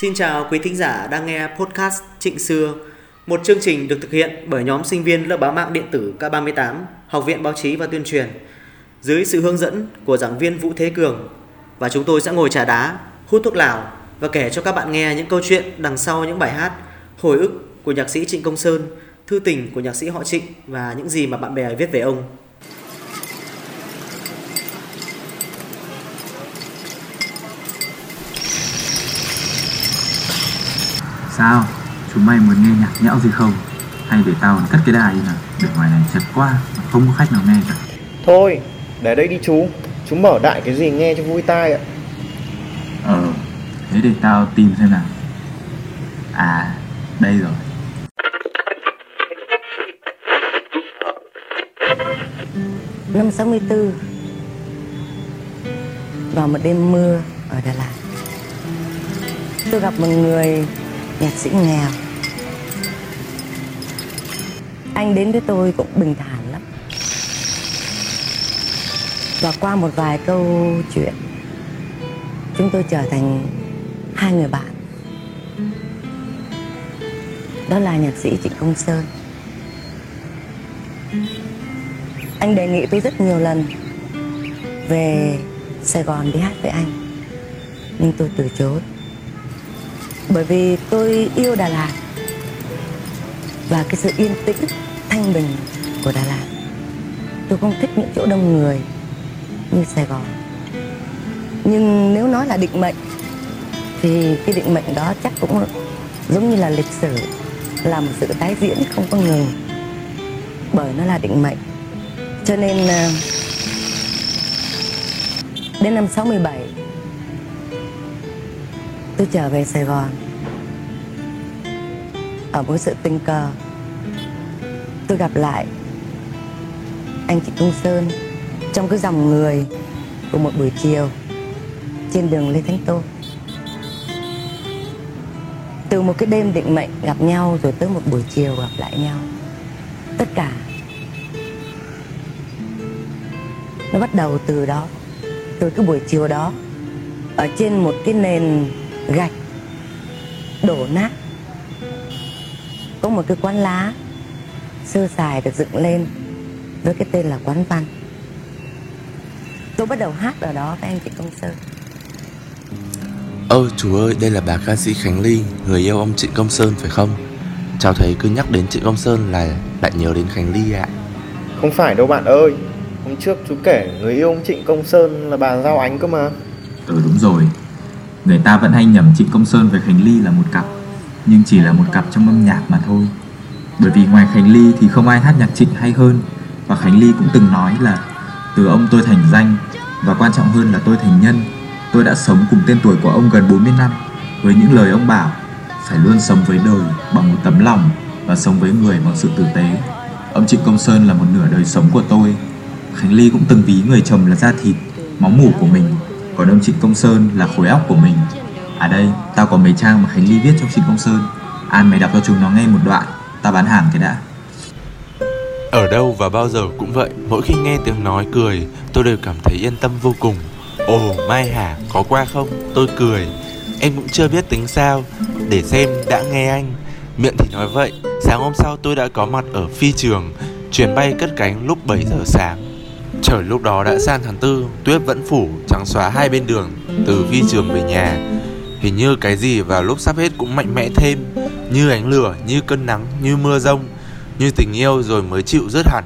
Xin chào quý thính giả đang nghe podcast Trịnh Xưa, một chương trình được thực hiện bởi nhóm sinh viên lớp báo mạng điện tử K38, Học viện Báo chí và Tuyên truyền, dưới sự hướng dẫn của giảng viên Vũ Thế Cường. Và chúng tôi sẽ ngồi trà đá, hút thuốc lào và kể cho các bạn nghe những câu chuyện đằng sau những bài hát, hồi ức của nhạc sĩ Trịnh Công Sơn, thư tình của nhạc sĩ họ Trịnh và những gì mà bạn bè viết về ông. Sao? Chúng mày muốn nghe nhạc nhẽo gì không? Hay để tao cất cái đài đi nào? Để ngoài này chật quá mà Không có khách nào nghe cả. Thôi, để đây đi chú. Chú mở đại cái gì nghe cho vui tai ạ. Ờ, thế để tao tìm xem nào. À, đây rồi. Năm 64 Vào một đêm mưa ở Đà Lạt. Tôi gặp một người nhạc sĩ nghèo Anh đến với tôi cũng bình thản lắm. Và qua một vài câu chuyện, Chúng tôi trở thành hai người bạn. Đó là nhạc sĩ Trịnh Công Sơn. Anh đề nghị tôi rất nhiều lần Về Sài Gòn đi hát với anh, Nhưng tôi từ chối bởi vì tôi yêu Đà Lạt. Và cái sự yên tĩnh, thanh bình của Đà Lạt. Tôi không thích những chỗ đông người như Sài Gòn. Nhưng nếu nói là định mệnh, thì cái định mệnh đó chắc cũng giống như là lịch sử, là một sự tái diễn không có ngừng. Bởi nó là định mệnh. Cho nên ờ, đến năm 67 tôi trở về Sài Gòn. Ở một sự tình cờ, tôi gặp lại anh chị Công Sơn trong cái dòng người của một buổi chiều trên đường Lê Thánh Tôn. Từ một cái đêm định mệnh gặp nhau rồi tới một buổi chiều gặp lại nhau. Tất cả nó bắt đầu từ đó, từ cái buổi chiều đó, ở trên một cái nền gạch đổ nát. Có một cái quán lá sơ sài được dựng lên với cái tên là quán văn. Tôi bắt đầu hát ở đó với anh chị công sơn. Ơ chú ơi, đây là bà ca sĩ Khánh Ly, người yêu ông Trịnh Công Sơn phải không? Cháu thấy cứ nhắc đến Trịnh Công Sơn là lại nhớ đến Khánh Ly ạ. Không phải đâu bạn ơi Hôm trước chú kể người yêu ông Trịnh Công Sơn là bà Giao Ánh cơ mà. Ừ đúng rồi Người ta vẫn hay nhầm Trịnh Công Sơn với Khánh Ly là một cặp, Nhưng chỉ là một cặp trong âm nhạc mà thôi. Bởi vì ngoài Khánh Ly thì không ai hát nhạc Trịnh hay hơn, Và Khánh Ly cũng từng nói là, Từ ông tôi thành danh, Và quan trọng hơn là tôi thành nhân, Tôi đã sống cùng tên tuổi của ông gần 40 năm, Với những lời ông bảo, Phải luôn sống với đời bằng một tấm lòng, Và sống với người bằng sự tử tế. Ông Trịnh Công Sơn là một nửa đời sống của tôi. Khánh Ly cũng từng ví người chồng là da thịt, Máu mủ của mình. Còn ông Trịnh Công Sơn là khối óc của mình À đây, tao có mấy trang mà Khánh Ly viết cho Trịnh Công Sơn An mày đọc cho chúng nó nghe một đoạn Tao bán hàng cái đã Ở đâu và bao giờ cũng vậy, mỗi khi nghe tiếng nói cười, tôi đều cảm thấy yên tâm vô cùng. Ồ, Mai Hà, có qua không? Tôi cười. Em cũng chưa biết tính sao, để xem đã nghe anh. Miệng thì nói vậy, sáng hôm sau tôi đã có mặt ở phi trường, chuyến bay cất cánh lúc 7 giờ sáng. Trời lúc đó đã sang tháng tư, tuyết vẫn phủ, trắng xóa hai bên đường, từ phi trường về nhà. Hình như cái gì vào lúc sắp hết cũng mạnh mẽ thêm, như ánh lửa, như cơn nắng, như mưa rông, như tình yêu rồi mới chịu rớt hẳn,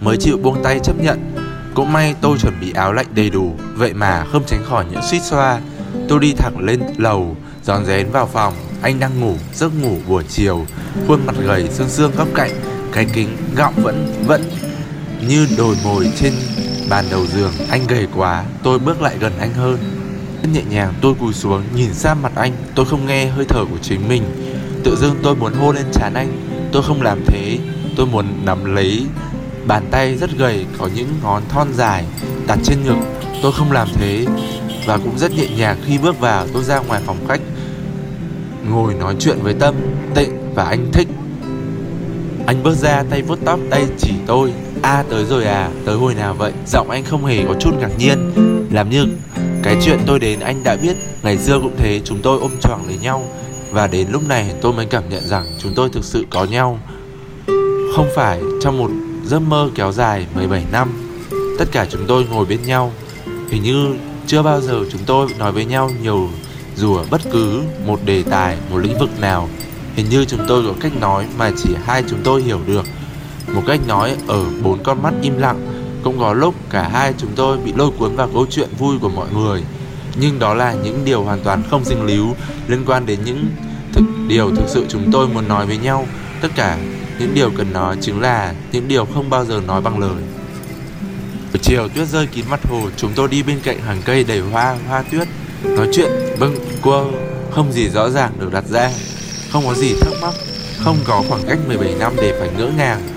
mới chịu buông tay chấp nhận. Cũng may tôi chuẩn bị áo lạnh đầy đủ, vậy mà không tránh khỏi những suýt xoa. Tôi đi thẳng lên lầu, giòn rén vào phòng, anh đang ngủ, giấc ngủ buổi chiều, khuôn mặt gầy xương xương góc cạnh, cái kính gọng vẫn vẫn như đồi mồi trên bàn đầu giường, anh gầy quá, tôi bước lại gần anh hơn. Rất nhẹ nhàng, tôi cúi xuống, nhìn sang mặt anh, tôi không nghe hơi thở của chính mình. Tự dưng tôi muốn hôn lên trán anh, tôi không làm thế. Tôi muốn nắm lấy bàn tay rất gầy, có những ngón thon dài đặt trên ngực, tôi không làm thế. Và cũng rất nhẹ nhàng, khi bước vào, tôi ra ngoài phòng khách, ngồi nói chuyện với tâm, tịnh và anh thích. Anh bước ra, tay vuốt tóc, tay chỉ tôi. A tới rồi à, tới hồi nào vậy? Giọng anh không hề có chút ngạc nhiên. Làm như Cái chuyện tôi đến anh đã biết Ngày xưa cũng thế chúng tôi ôm choàng lấy nhau. Và đến lúc này tôi mới cảm nhận rằng Chúng tôi thực sự có nhau. Không phải trong một giấc mơ kéo dài 17 năm Tất cả chúng tôi ngồi bên nhau. Hình như chưa bao giờ chúng tôi nói với nhau nhiều Dù ở bất cứ một đề tài, một lĩnh vực nào. Hình như chúng tôi có cách nói mà chỉ hai chúng tôi hiểu được. Một cách nói ở bốn con mắt im lặng. Cũng có lúc cả hai chúng tôi bị lôi cuốn vào câu chuyện vui của mọi người. Nhưng đó là những điều hoàn toàn không dính líu Liên quan đến những thực, điều thực sự chúng tôi muốn nói với nhau. Tất cả những điều cần nói chính là những điều không bao giờ nói bằng lời. Buổi chiều tuyết rơi kín mặt hồ Chúng tôi đi bên cạnh hàng cây đầy hoa, hoa tuyết. Nói chuyện bâng quơ Không gì rõ ràng được đặt ra. Không có gì thắc mắc Không có khoảng cách 17 năm để phải ngỡ ngàng.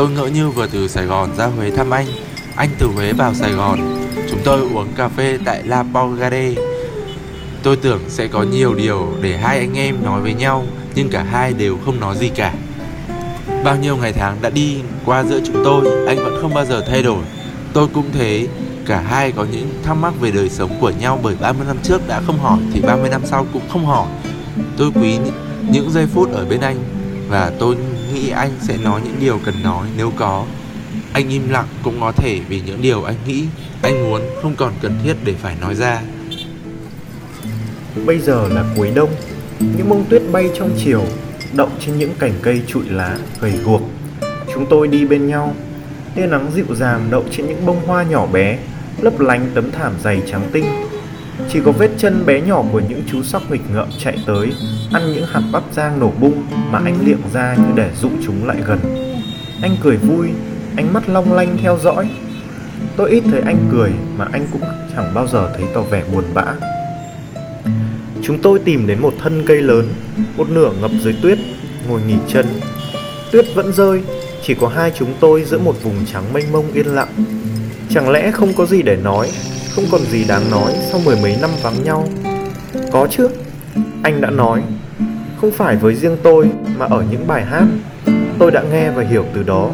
Tôi ngỡ như vừa từ Sài Gòn ra Huế thăm anh. Anh từ Huế vào Sài Gòn. Chúng tôi uống cà phê tại La Polgade Tôi tưởng sẽ có nhiều điều để hai anh em nói với nhau, Nhưng cả hai đều không nói gì cả. Bao nhiêu ngày tháng đã đi qua giữa chúng tôi, Anh vẫn không bao giờ thay đổi. Tôi cũng thế. Cả hai có những thắc mắc về đời sống của nhau Bởi 30 năm trước đã không hỏi Thì 30 năm sau cũng không hỏi. Tôi quý những giây phút ở bên anh Và tôi nghĩ anh sẽ nói những điều cần nói. Nếu có, Anh im lặng cũng có thể vì những điều anh nghĩ Anh muốn không còn cần thiết để phải nói ra. Bây giờ là cuối đông. Những bông tuyết bay trong chiều, Động trên những cành cây trụi lá, gầy guộc. Chúng tôi đi bên nhau. Tia nắng dịu dàng đậu trên những bông hoa nhỏ bé, Lấp lánh tấm thảm dày trắng tinh. Chỉ có vết chân bé nhỏ của những chú sóc nghịch ngợm chạy tới, Ăn những hạt bắp rang nổ bung Mà anh liệng ra như để dụ chúng lại gần. Anh cười vui, Ánh mắt long lanh theo dõi. Tôi ít thấy anh cười Mà anh cũng chẳng bao giờ thấy tỏ vẻ buồn bã. Chúng tôi tìm đến một thân cây lớn, Một nửa ngập dưới tuyết, Ngồi nghỉ chân. Tuyết vẫn rơi, Chỉ có hai chúng tôi giữa một vùng trắng mênh mông yên lặng. Chẳng lẽ không có gì để nói, Không còn gì đáng nói Sau mười mấy năm vắng nhau? Có chứ. Anh đã nói Không phải với riêng tôi Mà ở những bài hát. Tôi đã nghe và hiểu từ đó.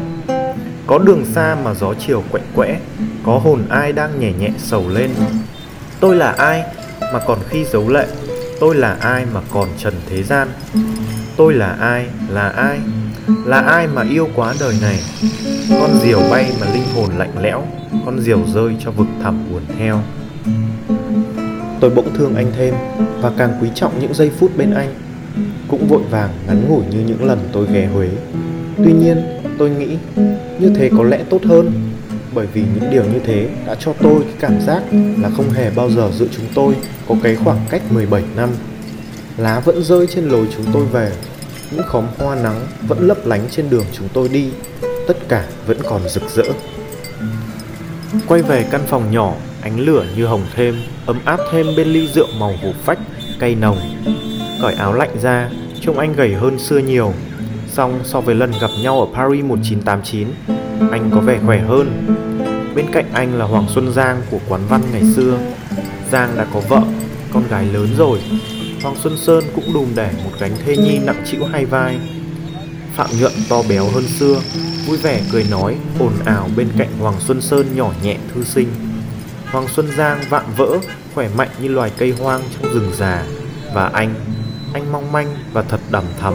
Có đường xa mà gió chiều quạnh quẽ Có hồn ai đang nhẹ nhẹ sầu lên. Tôi là ai mà còn khi giấu lệ? Tôi là ai mà còn trần thế gian? Tôi là ai, là ai? Là ai mà yêu quá đời này? Con diều bay mà linh hồn lạnh lẽo Con diều rơi cho vực thẳm buồn theo Tôi bỗng thương anh thêm Và càng quý trọng những giây phút bên anh Cũng vội vàng ngắn ngủi như những lần tôi ghé Huế Tuy nhiên tôi nghĩ Như thế có lẽ tốt hơn bởi vì những điều như thế đã cho tôi cái cảm giác là không hề bao giờ giữa chúng tôi có cái khoảng cách 17 năm. Lá vẫn rơi trên lối chúng tôi về, những khóm hoa nắng vẫn lấp lánh trên đường chúng tôi đi, tất cả vẫn còn rực rỡ. Quay về căn phòng nhỏ, ánh lửa như hồng thêm, ấm áp thêm bên ly rượu màu hổ phách, cay nồng. Cởi áo lạnh ra, trông anh gầy hơn xưa nhiều. Song so với lần gặp nhau ở Paris 1989, anh có vẻ khỏe hơn. Bên cạnh anh là Hoàng Xuân Giang của quán văn ngày xưa. Giang đã có vợ, con gái lớn rồi. Hoàng Xuân Sơn cũng đùm đẻ một gánh thê nhi nặng chịu hai vai. Phạm Nhuận to béo hơn xưa Vui vẻ cười nói, ồn ào bên cạnh Hoàng Xuân Sơn nhỏ nhẹ thư sinh. Hoàng Xuân Giang vạn vỡ, khỏe mạnh như loài cây hoang trong rừng già. Và anh, anh mong manh và thật đằm thắm.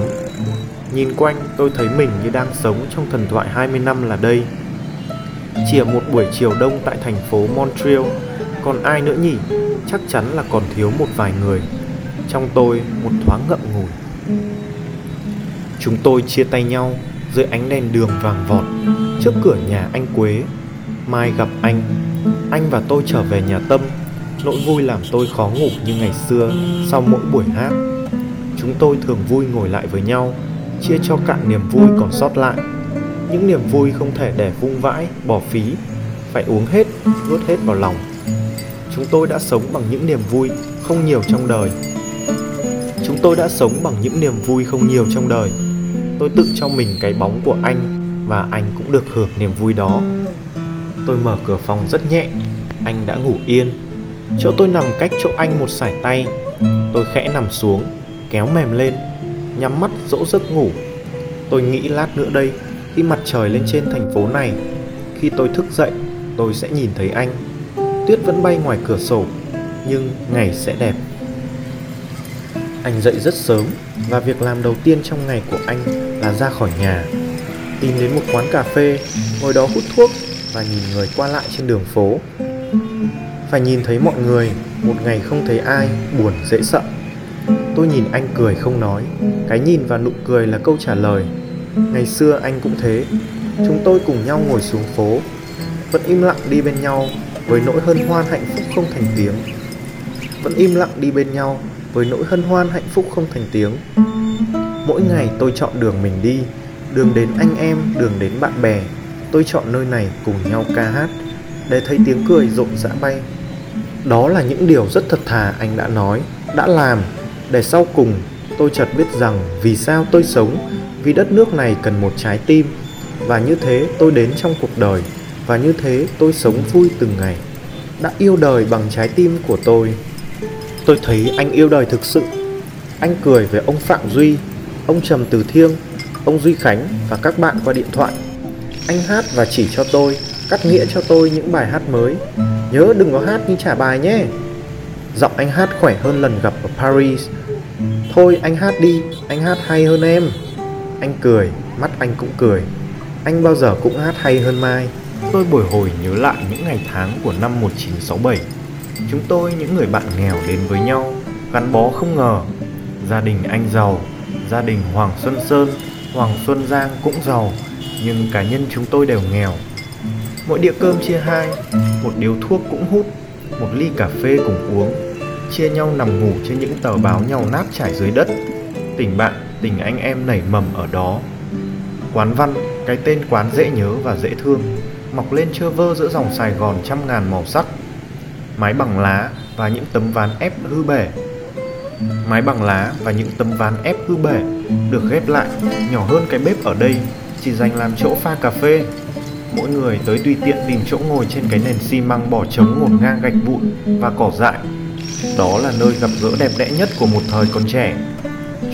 Nhìn quanh tôi thấy mình như đang sống trong thần thoại 20 năm là đây. Chỉ ở một buổi chiều đông tại thành phố Montreal Còn ai nữa nhỉ? Chắc chắn là còn thiếu một vài người. Trong tôi một thoáng ngậm ngùi. Chúng tôi chia tay nhau dưới ánh đèn đường vàng vọt. Trước cửa nhà anh Quế Mai gặp anh. Anh và tôi trở về nhà Tâm. Nỗi vui làm tôi khó ngủ như ngày xưa Sau mỗi buổi hát. Chúng tôi thường vui ngồi lại với nhau, chia cho cạn niềm vui còn sót lại. Những niềm vui không thể để vung vãi, bỏ phí, phải uống hết, nuốt hết vào lòng. Chúng tôi đã sống bằng những niềm vui không nhiều trong đời. Chúng tôi đã sống bằng những niềm vui không nhiều trong đời. Tôi tự cho mình cái bóng của anh và anh cũng được hưởng niềm vui đó tôi mở cửa phòng rất nhẹ. Anh đã ngủ yên. Chỗ tôi nằm cách chỗ anh một sải tay. Tôi khẽ nằm xuống, kéo mềm lên, nhắm mắt dỗ giấc ngủ. Tôi nghĩ lát nữa đây, khi mặt trời lên trên thành phố này, khi tôi thức dậy, tôi sẽ nhìn thấy anh. Tuyết vẫn bay ngoài cửa sổ, nhưng ngày sẽ đẹp. Anh dậy rất sớm và việc làm đầu tiên trong ngày của anh là ra khỏi nhà, tìm đến một quán cà phê, ngồi đó hút thuốc và nhìn người qua lại trên đường phố. Phải nhìn thấy mọi người, một ngày không thấy ai, buồn, dễ sợ. Tôi nhìn anh cười không nói. Cái nhìn và nụ cười là câu trả lời. Ngày xưa anh cũng thế. Chúng tôi cùng nhau ngồi xuống phố. Vẫn im lặng đi bên nhau, với nỗi hân hoan hạnh phúc không thành tiếng. Vẫn im lặng đi bên nhau, với nỗi hân hoan hạnh phúc không thành tiếng. Mỗi ngày tôi chọn đường mình đi, đường đến anh em, đường đến bạn bè tôi chọn nơi này cùng nhau ca hát, để thấy tiếng cười rộn rã bay. Đó là những điều rất thật thà anh đã nói, đã làm, để sau cùng tôi chợt biết rằng vì sao tôi sống, vì đất nước này cần một trái tim, và như thế tôi đến trong cuộc đời, và như thế tôi sống vui từng ngày. Đã yêu đời bằng trái tim của tôi. Tôi thấy anh yêu đời thực sự. Anh cười với ông phạm duy, ông trầm từ thiêng, ông duy khánh và các bạn qua điện thoại anh hát và chỉ cho tôi, cắt nghĩa cho tôi những bài hát mới. Nhớ đừng có hát như trả bài nhé. Giọng anh hát khỏe hơn lần gặp ở paris. Thôi anh hát đi, anh hát hay hơn em. Anh cười, mắt anh cũng cười. Anh bao giờ cũng hát hay hơn mai. Tôi bồi hồi nhớ lại những ngày tháng của năm 1967 chúng tôi, những người bạn nghèo đến với nhau, gắn bó không ngờ. Gia đình anh giàu, gia đình hoàng xuân sơn, hoàng xuân giang cũng giàu nhưng cá nhân chúng tôi đều nghèo. Mỗi đĩa cơm chia hai, một điếu thuốc cũng hút, một ly cà phê cùng uống, chia nhau nằm ngủ trên những tờ báo nhau nát trải dưới đất. Tình bạn, tình anh em nảy mầm ở đó. Quán văn, cái tên quán dễ nhớ và dễ thương, mọc lên trơ vơ giữa dòng sài gòn trăm ngàn màu sắc. Mái bằng lá và những tấm ván ép hư bể. Mái bằng lá và những tấm ván ép hư bể được ghép lại, nhỏ hơn cái bếp ở đây chỉ dành làm chỗ pha cà phê. Mỗi người tới tùy tiện tìm chỗ ngồi trên cái nền xi măng bỏ trống ngổn ngang gạch vụn và cỏ dại. Đó là nơi gặp gỡ đẹp đẽ nhất của một thời còn trẻ.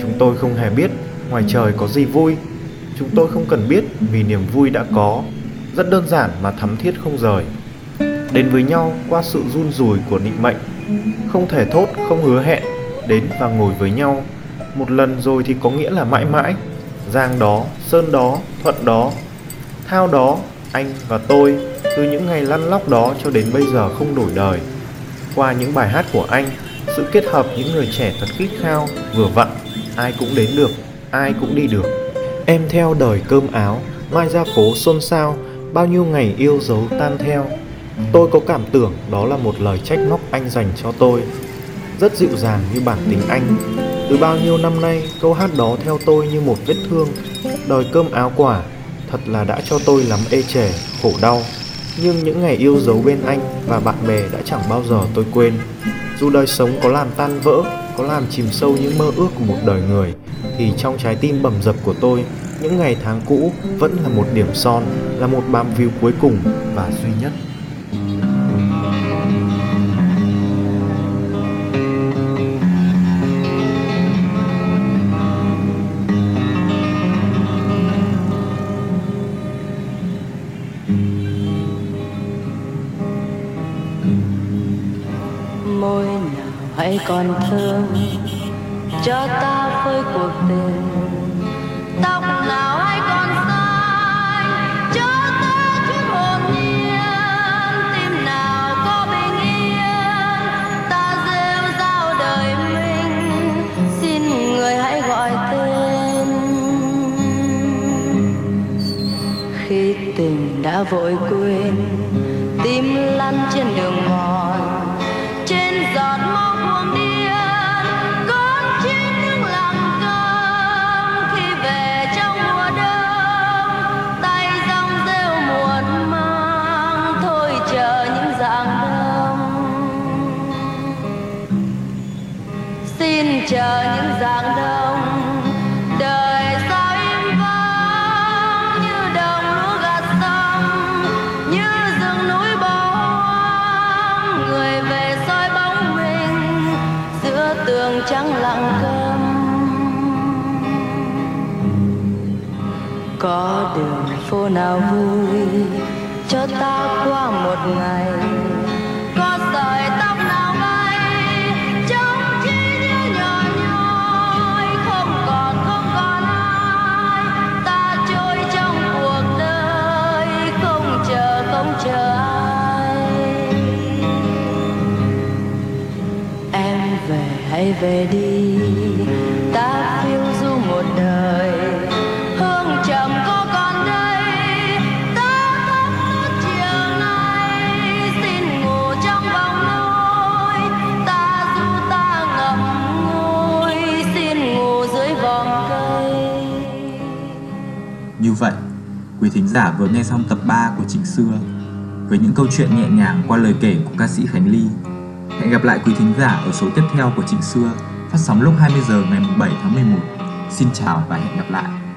Chúng tôi không hề biết ngoài trời có gì vui. Chúng tôi không cần biết vì niềm vui đã có. Rất đơn giản mà thắm thiết không rời. Đến với nhau qua sự run rùi của định mệnh. Không thể thốt, không hứa hẹn, đến và ngồi với nhau. Một lần rồi thì có nghĩa là mãi mãi giang đó, sơn đó, thuận đó, thao đó, anh và tôi từ những ngày lăn lóc đó cho đến bây giờ không đổi đời. Qua những bài hát của anh, sự kết hợp những người trẻ thật khít khao, vừa vặn, ai cũng đến được, ai cũng đi được. Em theo đời cơm áo, mai ra phố xôn xao, bao nhiêu ngày yêu dấu tan theo. Tôi có cảm tưởng đó là một lời trách móc anh dành cho tôi. Rất dịu dàng như bản tính anh từ bao nhiêu năm nay, câu hát đó theo tôi như một vết thương. Đòi cơm áo quả, thật là đã cho tôi lắm ê chề, khổ đau. Nhưng những ngày yêu dấu bên anh và bạn bè đã chẳng bao giờ tôi quên. Dù đời sống có làm tan vỡ, có làm chìm sâu những mơ ước của một đời người, thì trong trái tim bầm dập của tôi, những ngày tháng cũ vẫn là một điểm son, là một bám víu cuối cùng và duy nhất. Còn thơm cho ta phơi cuộc tình tóc nào hay còn sai, cho ta chút hồn nhiên tim nào có bình yên. Ta rêu rao đời mình, xin người hãy gọi tên. Khi tình đã vội quên phố nào vui cho ta qua một ngày. Quý thính giả vừa nghe xong tập 3 của Trịnh Xưa với những câu chuyện nhẹ nhàng qua lời kể của ca sĩ Khánh Ly. Hẹn gặp lại quý thính giả ở số tiếp theo của Trịnh Xưa phát sóng lúc 20 giờ ngày 7 tháng 11. Xin chào và hẹn gặp lại.